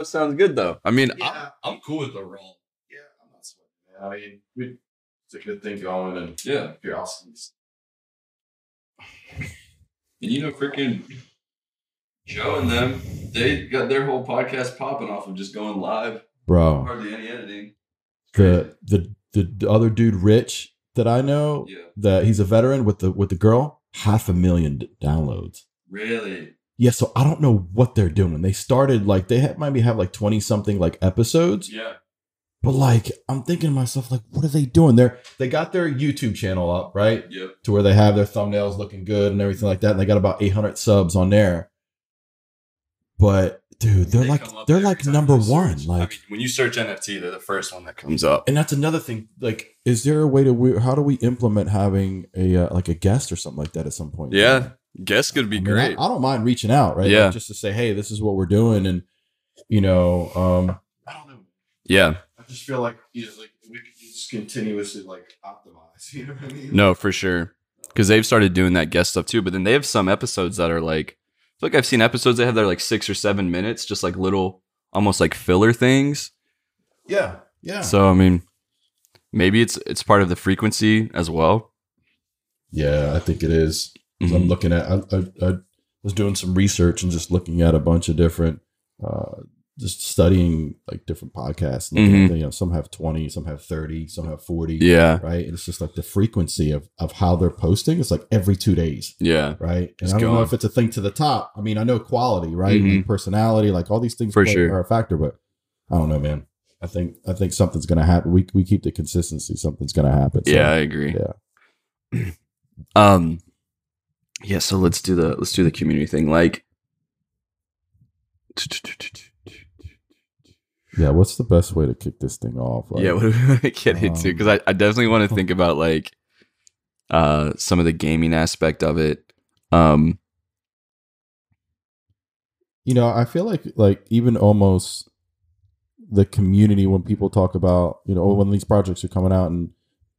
That sounds good though. I mean, Yeah. I'm, I'm cool with the role. Yeah, I'm not sweating. man. I mean, we, it's a good thing going, and Yeah. curiosity. And you know, freaking Joe and them, they got their whole podcast popping off of just going live. bro. Hardly any editing. The the the, the other dude, Rich, that I know, Yeah. that he's a veteran with the with the girl, half a million d- downloads. Really? Yeah, so I don't know what they're doing. They started like they had, maybe have like twenty something like episodes, Yeah. but like I'm thinking to myself, like, what are they doing? They're they got their YouTube channel up, right? Yep. to where they have their thumbnails looking good and everything like that. And they got about 800 subs on there. But dude, they're They like they're like number one. search. Like, I mean, when you search NFT, they're the first one that comes up. and that's another thing. Like, is there a way to we, how do we implement having a uh, like a guest or something like that at some point? Yeah. Guess could be I mean, great. I, I don't mind reaching out, right? Like, Yeah. just to say, hey, this is what we're doing, and you know, um, I don't know. yeah. I just feel like you know, like we could just continuously like optimize. You know what I mean? No, for sure. Because they've started doing that guest stuff too. But then they have some episodes that are like, I feel like I've seen episodes they have that are like six or seven minutes, just like little, almost like filler things. yeah, yeah, So I mean, maybe it's it's part of the frequency as well. yeah. I think it is. 'Cause I'm looking at. I, I, I was doing some research and just looking at a bunch of different, uh, just studying like different podcasts. And at, you know, some have 20, some have 30, some have 40. Mm-hmm. Yeah, Right. And it's just like the frequency of, of how they're posting. It's like every two days. yeah, Right. And Just I don't know if it's a thing to the top. I mean, I know quality, right? Mhm. Like personality, like all these things For play- sure. are a factor, but I don't know, man. I think I think something's gonna happen. We we keep the consistency. Something's gonna happen. So, yeah. I agree. yeah. Um, yeah. So let's do the let's do the community thing. Like, Yeah. What's the best way to kick this thing off? Like, yeah, what do we want to get into? um, Because I, I definitely want to think about like uh some of the gaming aspect of it. Um, you know, I feel like like even almost the community when people talk about you know when these projects are coming out and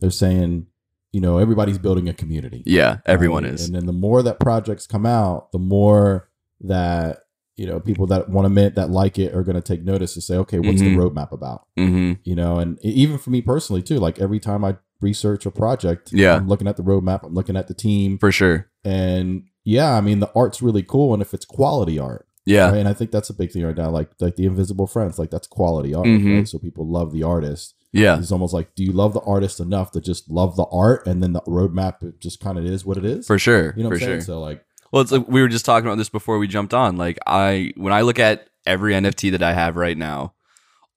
they're saying you know everybody's building a community. yeah, everyone right? is. And then the more that projects come out, the more that you know people that want to mint that like it are going to take notice to say, okay, what's Mhm. the roadmap about? mm-hmm. You know, and even for me personally too, like every time I research a project, Yeah. I'm looking at the roadmap, I'm looking at the team, For sure. and yeah, I mean the art's really cool, and if it's quality art. Yeah. Right? And I think that's a big thing right now. Like like the Invisible Friends, like that's quality art. Mhm. Right? So people love the artist. Yeah. It's almost like, do you love the artist enough to just love the art, and then the roadmap just kind of is what it is. For sure. you know, for sure. So like, Well, it's like we were just talking about this before we jumped on. Like I when I look at every NFT that I have right now,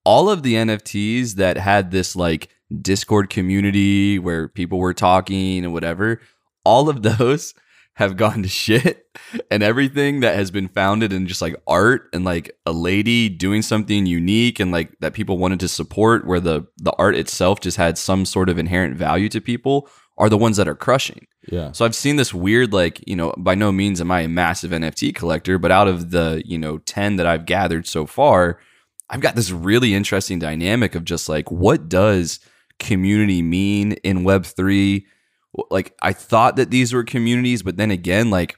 all of the NFTs that had this like Discord community where people were talking and whatever, all of those have gone to shit and everything that has been founded in just like art and like a lady doing something unique and like that people wanted to support where the the art itself just had some sort of inherent value to people are the ones that are crushing. yeah, So I've seen this weird, like, you know, by no means am I a massive NFT collector, but out of the, you know, 10 that I've gathered so far, I've got this really interesting dynamic of just like, what does community mean in Web3? Like, I thought that these were communities, but then again, like,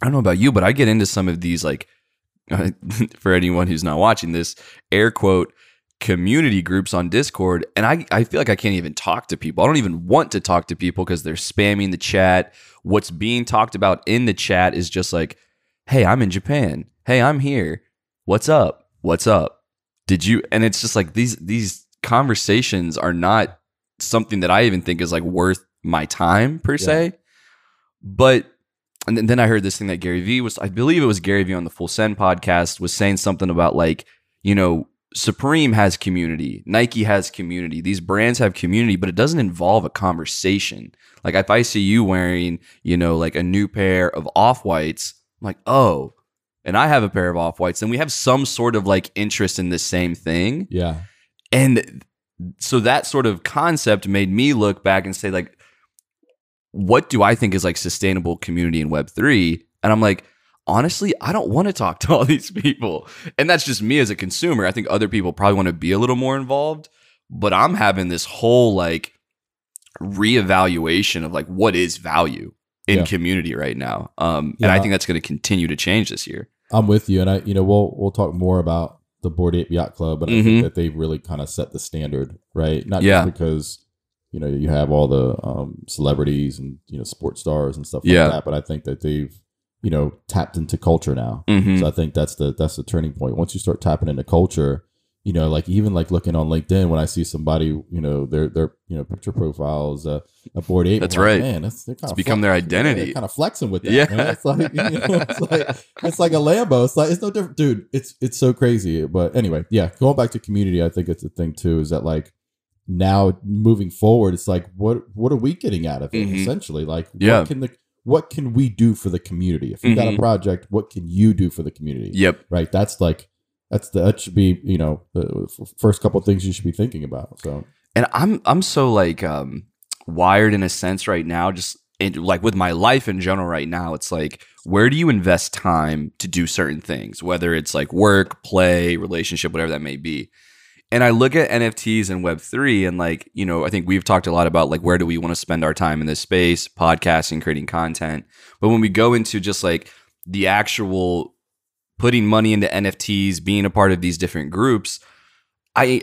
I don't know about you, but I get into some of these, like, for anyone who's not watching this, air quote, community groups on Discord, and I, I feel like I can't even talk to people. I don't even want to talk to people because they're spamming the chat. What's being talked about in the chat is just like, hey, I'm in Japan. Hey, I'm here. What's up? What's up? Did you and it's just like these these conversations are not something that I even think is like worth my time per se. But and then, then I heard this thing that Gary Vee was I believe it was Gary Vee on the Full Send podcast was saying something about like, you know, Supreme has community, Nike has community, these brands have community, but it doesn't involve a conversation. Like if I see you wearing, you know, like a new pair of off whites, I'm like, oh, and I have a pair of off whites, and we have some sort of like interest in the same thing. yeah, And so that sort of concept made me look back and say, like, what do I think is like sustainable community in Web3? And I'm like, honestly, I don't want to talk to all these people. And that's just me as a consumer. I think other people probably want to be a little more involved, but I'm having this whole like reevaluation of like what is value in Yeah. community right now. Um, and I think that's going to continue to change this year. I'm with you, and I, you know, we'll we'll talk more about the Bored Ape Yacht Club, but I Mhm. think that they've really kind of set the standard, right? Not Yeah. just because you know you have all the um, celebrities and you know sports stars and stuff like Yeah. that, but I think that they've you know tapped into culture now. Mhm. So I think that's the that's the turning point. Once you start tapping into culture, you know, like even like looking on LinkedIn when I see somebody, you know, their their you know picture profiles uh, a bored ape. That's I'm like, right. Man, that's It's become their identity. kind of flexing with that. Yeah. man. It's like you know, it's like it's like a Lambo. It's like it's no different, dude. It's it's so crazy. But anyway, yeah, going back to community, I think it's a thing too. Is that like now moving forward, it's like what what are we getting out of it? Mhm. Essentially, like Yeah. what can the what can we do for the community? If you got a Mhm. project, what can you do for the community? Yep. right? That's like that's the that should be you know the first couple of things you should be thinking about. So and i'm i'm so like um wired in a sense right now just in, like with my life in general right now it's like where do you invest time to do certain things whether it's like work play relationship whatever that may be and i look at nfts and web3 and like you know i think we've talked a lot about like where do we want to spend our time in this space podcasting creating content but when we go into just like the actual putting money into nfts being a part of these different groups i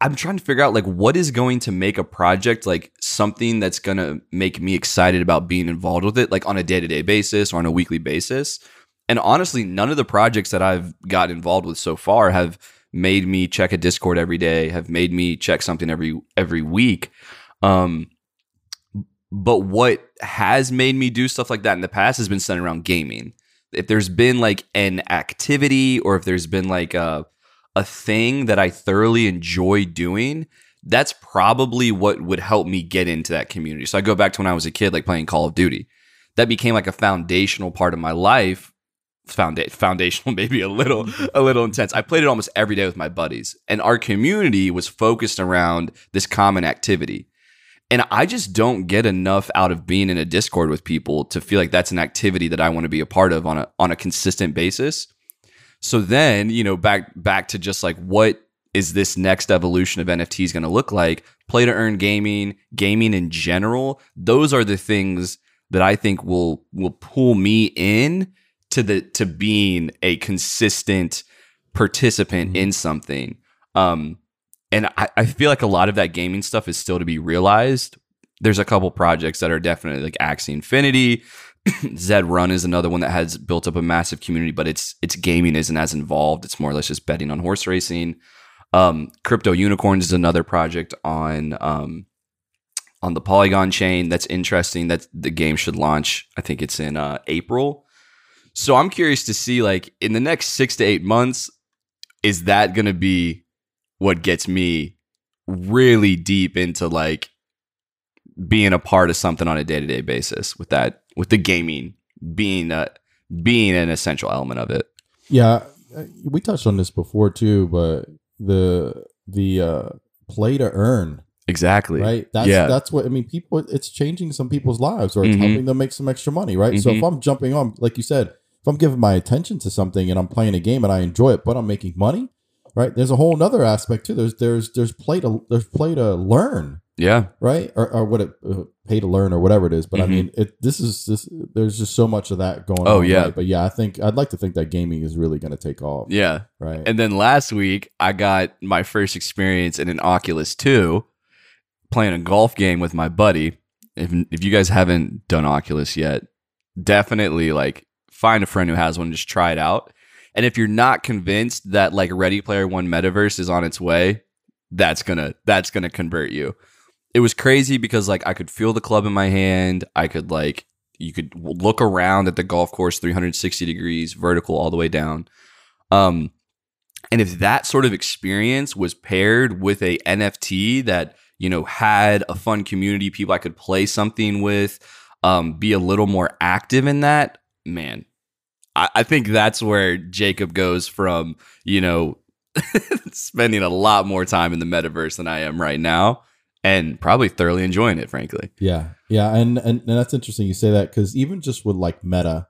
I'm trying to figure out like what is going to make a project like something that's going to make me excited about being involved with it like on a day-to-day basis or on a weekly basis. And honestly, none of the projects that I've got involved with so far have made me check a Discord every day, have made me check something every every week. Um but what has made me do stuff like that in the past has been centered around gaming. If there's been like an activity or if there's been like a a thing that I thoroughly enjoy doing, that's probably what would help me get into that community. So I go back to when I was a kid, like playing Call of Duty. That became like a foundational part of my life. Founda- foundational, maybe a little, a little intense. I played it almost every day with my buddies, and our community was focused around this common activity. And I just don't get enough out of being in a Discord with people to feel like that's an activity that I want to be a part of on a on a consistent basis. So then, you know, back back to just like what is this next evolution of NFTs going to look like? Play to earn gaming, gaming in general. Those are the things that I think will will pull me in to the to being a consistent participant Mhm. in something. Um and I, I feel like a lot of that gaming stuff is still to be realized. There's a couple projects that are definitely like Axie Infinity, Zed Run is another one that has built up a massive community, but its its gaming isn't as involved. It's more or less just betting on horse racing. Um, Crypto Unicorns is another project on um, on the Polygon chain that's interesting. That the game should launch. I think it's in uh, April. So I'm curious to see, like, in the next six to eight months, is that going to be what gets me really deep into like being a part of something on a day to day basis with that with the gaming being a being an essential element of it. yeah, uh, we touched on this before too, but the the uh, play to earn Exactly. right that's Yeah. that's what i mean people it's changing some people's lives or it's Mhm. helping them make some extra money right so if i'm jumping on like you said if i'm giving my attention to something and i'm playing a game and i enjoy it but i'm making money right there's a whole other aspect too there's there's there's play to there's play to learn Yeah. right or, or what it uh, pay to learn or whatever it is but i Mhm. mean it this is this there's just so much of that going Oh, on yeah. right? but yeah i think i'd like to think that gaming is really going to take off Yeah. right And then last week, I got my first experience in an Oculus 2 playing a golf game with my buddy. If, if you guys haven't done Oculus yet, definitely like find a friend who has one, just try it out. And if you're not convinced that like Ready Player One metaverse is on its way, that's gonna that's gonna convert you. It was crazy because like I could feel the club in my hand. I could like you could look around at the golf course 360 degrees vertical all the way down. Um, and if that sort of experience was paired with a NFT that you know had a fun community, people I could play something with, um, be a little more active in that, man, I, I think that's where Jacob goes from you know spending a lot more time in the metaverse than I am right now, and probably thoroughly enjoying it, frankly. Yeah, yeah, and and, and that's interesting you say that because even just with like Meta,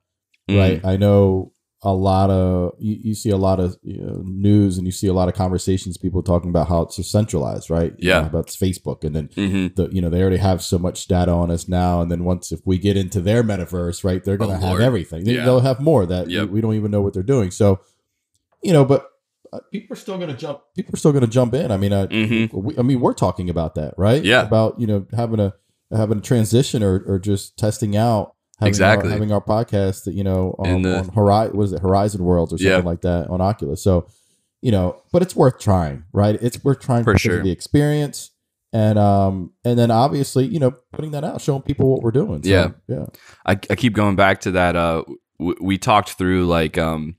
Mm. right? I know a lot of you, you see a lot of you know, news and you see a lot of conversations people talking about how it's centralized, right? You Yeah. know, about Facebook and then Mm-hmm. the you know they already have so much data on us now, and then once if we get into their metaverse, right, they're going to Oh, have Lord. everything. They, Yeah. They'll have more that Yep. we, we don't even know what they're doing. So, you know, but uh, people are still going to jump. People are still going to jump in. I mean, I, Mhm. we, I mean, we're talking about that, right? Yeah. About you know having a having a transition or or just testing out. Having Exactly. Our, having our podcast that you know on, the- on Horizon was it Horizon Worlds or something Yeah. like that on Oculus. So you know, but it's worth trying, right? It's worth trying For sure. the experience. And um and then obviously you know putting that out, showing people what we're doing. So, Yeah. yeah, I, I keep going back to that. Uh, w- we talked through like um,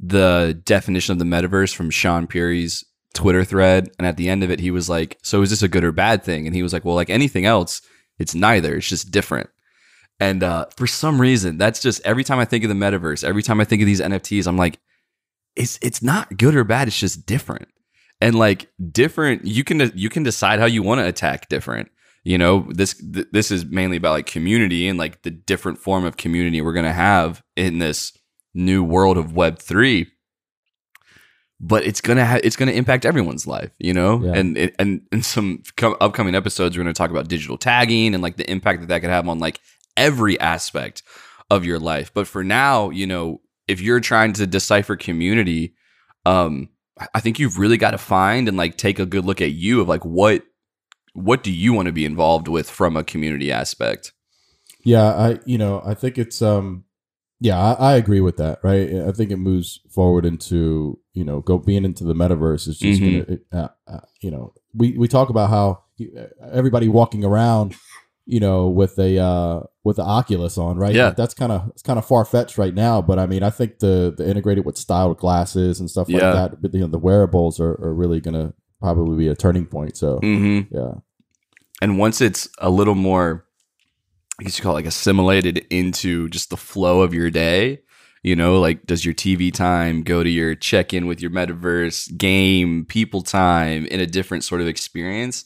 the definition of the metaverse from Shaan Puri's Twitter thread, and at the end of it, he was like, "So is this a good or bad thing?" And he was like, "Well, like anything else, it's neither. It's just different." And uh, for some reason, that's just every time I think of the metaverse, every time I think of these NFTs, I'm like, it's it's not good or bad. It's just different. And like different, you can you can decide how you want to attack different you know this th- this is mainly about like community and like the different form of community we're going to have in this new world of web 3 but it's going to ha- it's going to impact everyone's life you know Yeah. and it, and in some co- upcoming episodes we're going to talk about digital tagging and like the impact that that could have on like every aspect of your life but for now you know if you're trying to decipher community um I- think you've really got to find and like take a good look at you of like what what do you want to be involved with from a community aspect? Yeah, I you know I think it's um yeah I, I agree with that right. I think it moves forward into you know go being into the metaverse is just Mhm. gonna uh, uh, you know we we talk about how everybody walking around you know with a uh with the Oculus on right. Yeah. that's kind of it's kind of far fetched right now. But I mean I think the the integrated with styled glasses and stuff like Yeah. that. But you know the wearables are, are really gonna probably be a turning point. So Mm-hmm. yeah And once it's a little more, I guess you call it like assimilated into just the flow of your day, you know, like does your TV time go to your check in with your metaverse game, people time in a different sort of experience?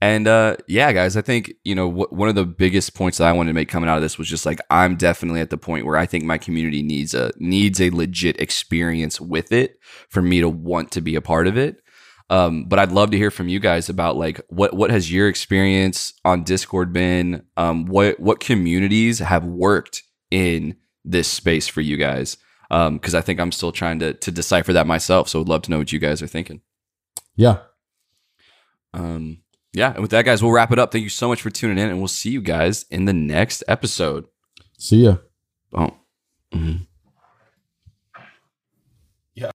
And uh, yeah, guys, I think you know wh- one of the biggest points that I wanted to make coming out of this was just like I'm definitely at the point where I think my community needs a needs a legit experience with it for me to want to be a part of it. Um, but I'd love to hear from you guys about like what what has your experience on Discord been? Um, what what communities have worked in this space for you guys? Because I think I'm still trying to to decipher that myself. So I'd love to know what you guys are thinking. yeah Um, yeah, and with that, guys, we'll wrap it up. Thank you so much for tuning in, and we'll see you guys in the next episode. see ya. Oh. Mhm.